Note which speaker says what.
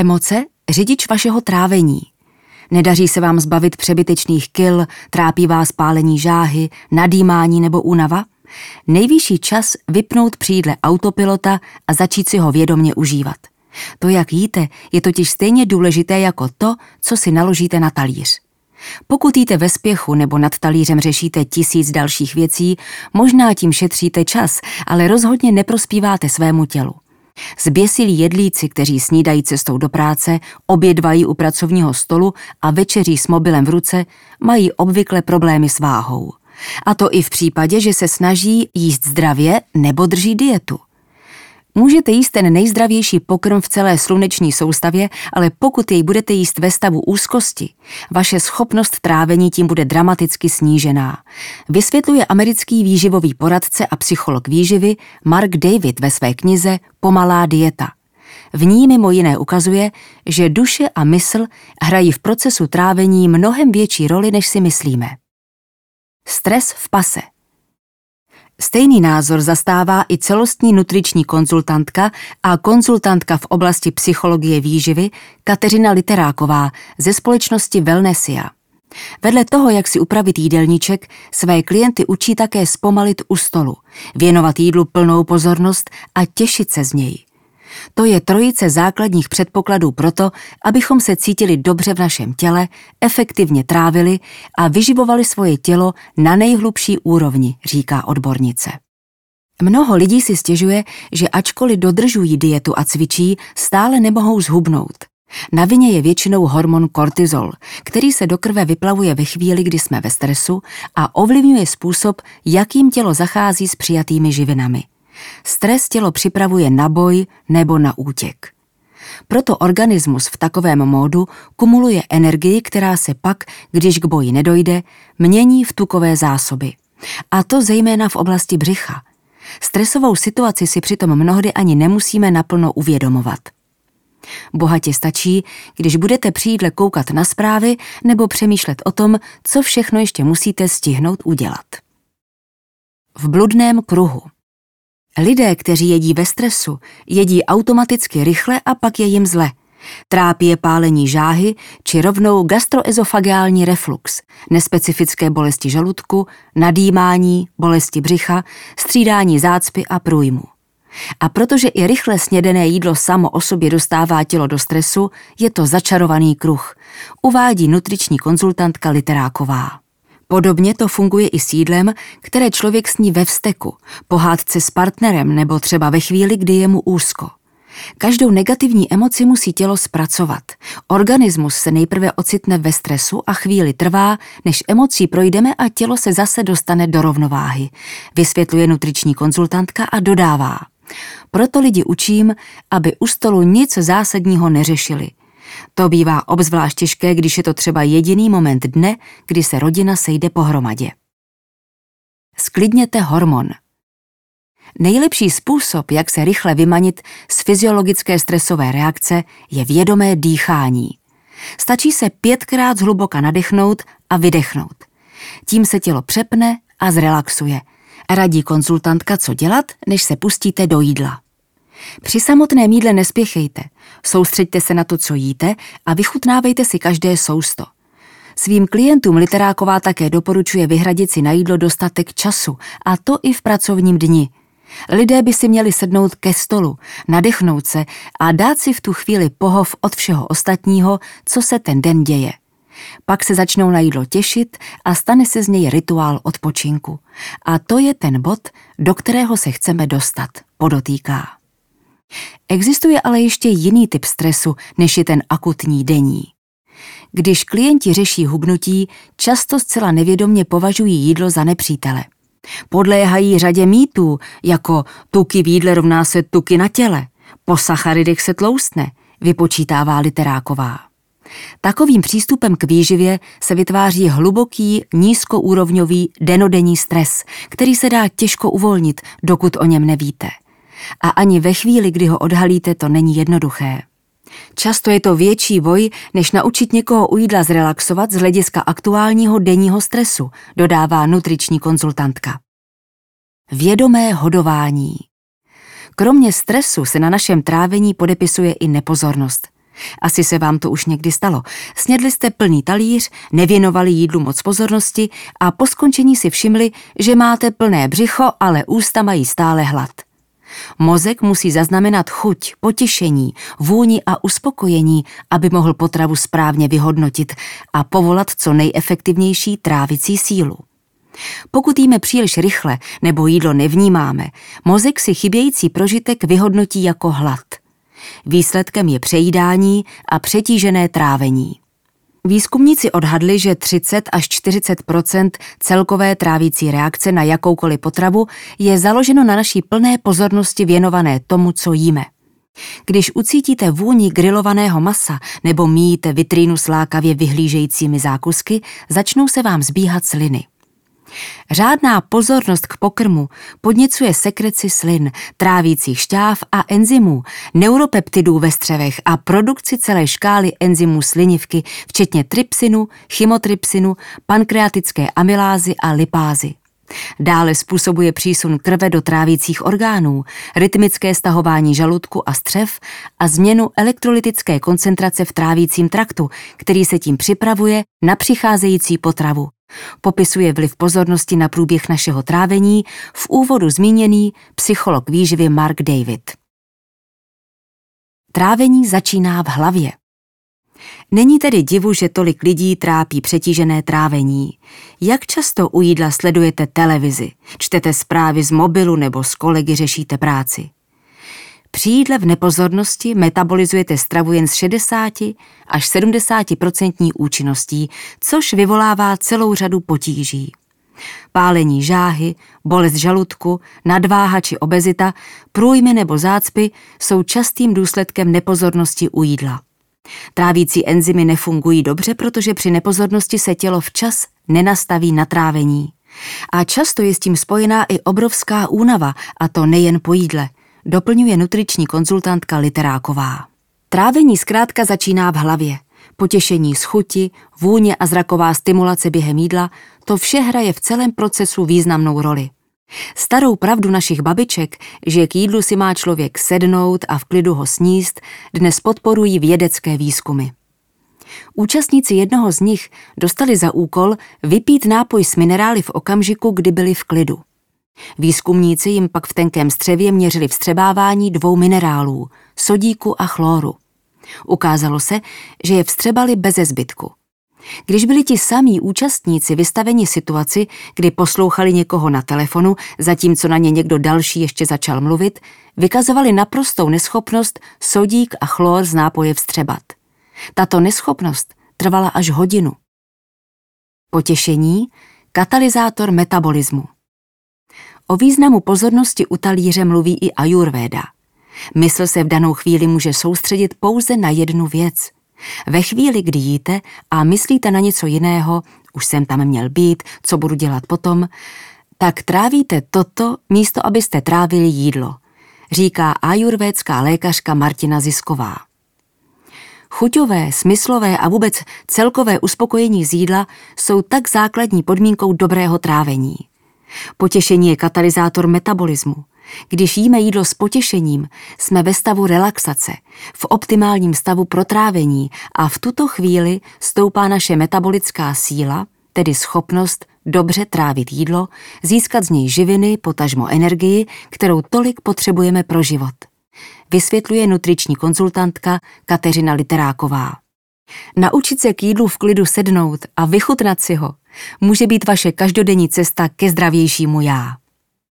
Speaker 1: Emoce řidič vašeho trávení. Nedaří se vám zbavit přebytečných kil, trápí vás pálení žáhy, nadýmání nebo únava? Nejvyšší čas vypnout přídle autopilota a začít si ho vědomně užívat. To, jak jíte, je totiž stejně důležité jako to, co si naložíte na talíř. Pokud jíte ve spěchu nebo nad talířem řešíte tisíc dalších věcí, možná tím šetříte čas, ale rozhodně neprospíváte svému tělu. Zběsilí jedlíci, kteří snídají cestou do práce, obědvají u pracovního stolu a večeří s mobilem v ruce, mají obvykle problémy s váhou. A to i v případě, že se snaží jíst zdravě nebo drží dietu. Můžete jíst ten nejzdravější pokrm v celé sluneční soustavě, ale pokud jej budete jíst ve stavu úzkosti, vaše schopnost trávení tím bude dramaticky snížená. Vysvětluje americký výživový poradce a psycholog výživy Mark David ve své knize Pomalá dieta. V ní mimo jiné ukazuje, že duše a mysl hrají v procesu trávení mnohem větší roli, než si myslíme. Stres v pase – Stejný názor zastává i celostní nutriční konzultantka a konzultantka v oblasti psychologie výživy Kateřina Literáková ze společnosti Wellnessia. Vedle toho, jak si upravit jídelníček, své klienty učí také zpomalit u stolu, věnovat jídlu plnou pozornost a těšit se z něj. To je trojice základních předpokladů pro to, abychom se cítili dobře v našem těle, efektivně trávili a vyživovali svoje tělo na nejhlubší úrovni, říká odbornice. Mnoho lidí si stěžuje, že ačkoliv dodržují dietu a cvičí, stále nemohou zhubnout. Na vině je většinou hormon kortizol, který se do krve vyplavuje ve chvíli, kdy jsme ve stresu a ovlivňuje způsob, jakým tělo zachází s přijatými živinami. Stres tělo připravuje na boj nebo na útěk. Proto organismus v takovém módu kumuluje energii, která se pak, když k boji nedojde, mění v tukové zásoby. A to zejména v oblasti břicha. Stresovou situaci si přitom mnohdy ani nemusíme naplno uvědomovat. Bohatě stačí, když budete přijídle koukat na zprávy nebo přemýšlet o tom, co všechno ještě musíte stihnout udělat. V bludném kruhu. Lidé, kteří jedí ve stresu, jedí automaticky rychle a pak je jim zle. Trápí je pálení žáhy či rovnou gastroezofageální reflux, nespecifické bolesti žaludku, nadýmání, bolesti břicha, střídání zácpy a průjmu. A protože i rychle snědené jídlo samo o sobě dostává tělo do stresu, je to začarovaný kruh, uvádí nutriční konzultantka Literáková. Podobně to funguje i s jídlem, které člověk sní ve vsteku, pohádce s partnerem nebo třeba ve chvíli, kdy je mu úzko. Každou negativní emoci musí tělo zpracovat. Organismus se nejprve ocitne ve stresu a chvíli trvá, než emocí projdeme a tělo se zase dostane do rovnováhy, vysvětluje nutriční konzultantka a dodává. Proto lidi učím, aby u stolu nic zásadního neřešili – to bývá obzvlášť těžké, když je to třeba jediný moment dne, kdy se rodina sejde pohromadě. Sklidněte hormon. Nejlepší způsob, jak se rychle vymanit z fyziologické stresové reakce, je vědomé dýchání. Stačí se pětkrát zhluboka nadechnout a vydechnout. Tím se tělo přepne a zrelaxuje. Radí konzultantka, co dělat, než se pustíte do jídla. Při samotném jídle nespěchejte, soustřeďte se na to, co jíte a vychutnávejte si každé sousto. Svým klientům Literáková také doporučuje vyhradit si na jídlo dostatek času, a to i v pracovním dni. Lidé by si měli sednout ke stolu, nadechnout se a dát si v tu chvíli pohov od všeho ostatního, co se ten den děje. Pak se začnou na jídlo těšit a stane se z něj rituál odpočinku. A to je ten bod, do kterého se chceme dostat, podotýká. Existuje ale ještě jiný typ stresu, než je ten akutní denní. Když klienti řeší hubnutí, často zcela nevědomně považují jídlo za nepřítele. Podléhají řadě mýtů, jako tuky v jídle rovná se tuky na těle, po sacharidech se tloustne, vypočítává Literáková. Takovým přístupem k výživě se vytváří hluboký, nízkoúrovňový denodenní stres, který se dá těžko uvolnit, dokud o něm nevíte a ani ve chvíli, kdy ho odhalíte, to není jednoduché. Často je to větší boj, než naučit někoho u jídla zrelaxovat z hlediska aktuálního denního stresu, dodává nutriční konzultantka. Vědomé hodování. Kromě stresu se na našem trávení podepisuje i nepozornost. Asi se vám to už někdy stalo. Snědli jste plný talíř, nevěnovali jídlu moc pozornosti a po skončení si všimli, že máte plné břicho, ale ústa mají stále hlad. Mozek musí zaznamenat chuť, potěšení, vůni a uspokojení, aby mohl potravu správně vyhodnotit a povolat co nejefektivnější trávicí sílu. Pokud jíme příliš rychle nebo jídlo nevnímáme, mozek si chybějící prožitek vyhodnotí jako hlad. Výsledkem je přejídání a přetížené trávení. Výzkumníci odhadli, že 30 až 40% celkové trávící reakce na jakoukoliv potravu je založeno na naší plné pozornosti věnované tomu, co jíme. Když ucítíte vůni grilovaného masa nebo míjíte vitrínu s lákavě vyhlížejícími zákusky, začnou se vám zbíhat sliny. Řádná pozornost k pokrmu podněcuje sekreci slin, trávících šťáv a enzymů, neuropeptidů ve střevech a produkci celé škály enzymů slinivky, včetně trypsinu, chymotrypsinu, pankreatické amylázy a lipázy. Dále způsobuje přísun krve do trávících orgánů, rytmické stahování žaludku a střev a změnu elektrolytické koncentrace v trávícím traktu, který se tím připravuje na přicházející potravu. Popisuje vliv pozornosti na průběh našeho trávení v úvodu zmíněný psycholog výživy Mark David. Trávení začíná v hlavě. Není tedy divu, že tolik lidí trápí přetížené trávení. Jak často u jídla sledujete televizi, čtete zprávy z mobilu nebo s kolegy řešíte práci? Při jídle v nepozornosti metabolizujete stravu jen s 60 až 70% účinností, což vyvolává celou řadu potíží. Pálení žáhy, bolest žaludku, nadváha či obezita, průjmy nebo zácpy jsou častým důsledkem nepozornosti u jídla. Trávící enzymy nefungují dobře, protože při nepozornosti se tělo včas nenastaví na trávení. A často je s tím spojená i obrovská únava, a to nejen po jídle – doplňuje nutriční konzultantka Literáková. Trávení zkrátka začíná v hlavě. Potěšení z chuti, vůně a zraková stimulace během jídla, to vše hraje v celém procesu významnou roli. Starou pravdu našich babiček, že k jídlu si má člověk sednout a v klidu ho sníst, dnes podporují vědecké výzkumy. Účastníci jednoho z nich dostali za úkol vypít nápoj s minerály v okamžiku, kdy byli v klidu. Výzkumníci jim pak v tenkém střevě měřili vstřebávání dvou minerálů, sodíku a chloru. Ukázalo se, že je vstřebali beze zbytku. Když byli ti samí účastníci vystaveni situaci, kdy poslouchali někoho na telefonu, zatímco na ně někdo další ještě začal mluvit, vykazovali naprostou neschopnost sodík a chlor z nápoje vstřebat. Tato neschopnost trvala až hodinu. Potěšení, katalyzátor metabolismu. O významu pozornosti u talíře mluví i Ayurveda. Mysl se v danou chvíli může soustředit pouze na jednu věc. Ve chvíli, kdy jíte a myslíte na něco jiného, už jsem tam měl být, co budu dělat potom, tak trávíte toto místo, abyste trávili jídlo, říká ajurvédská lékařka Martina Zisková. Chuťové, smyslové a vůbec celkové uspokojení z jídla jsou tak základní podmínkou dobrého trávení. Potěšení je katalyzátor metabolismu. Když jíme jídlo s potěšením, jsme ve stavu relaxace, v optimálním stavu protrávení a v tuto chvíli stoupá naše metabolická síla, tedy schopnost dobře trávit jídlo, získat z něj živiny, potažmo energii, kterou tolik potřebujeme pro život. Vysvětluje nutriční konzultantka Kateřina Literáková. Naučit se k jídlu v klidu sednout a vychutnat si ho může být vaše každodenní cesta ke zdravějšímu já.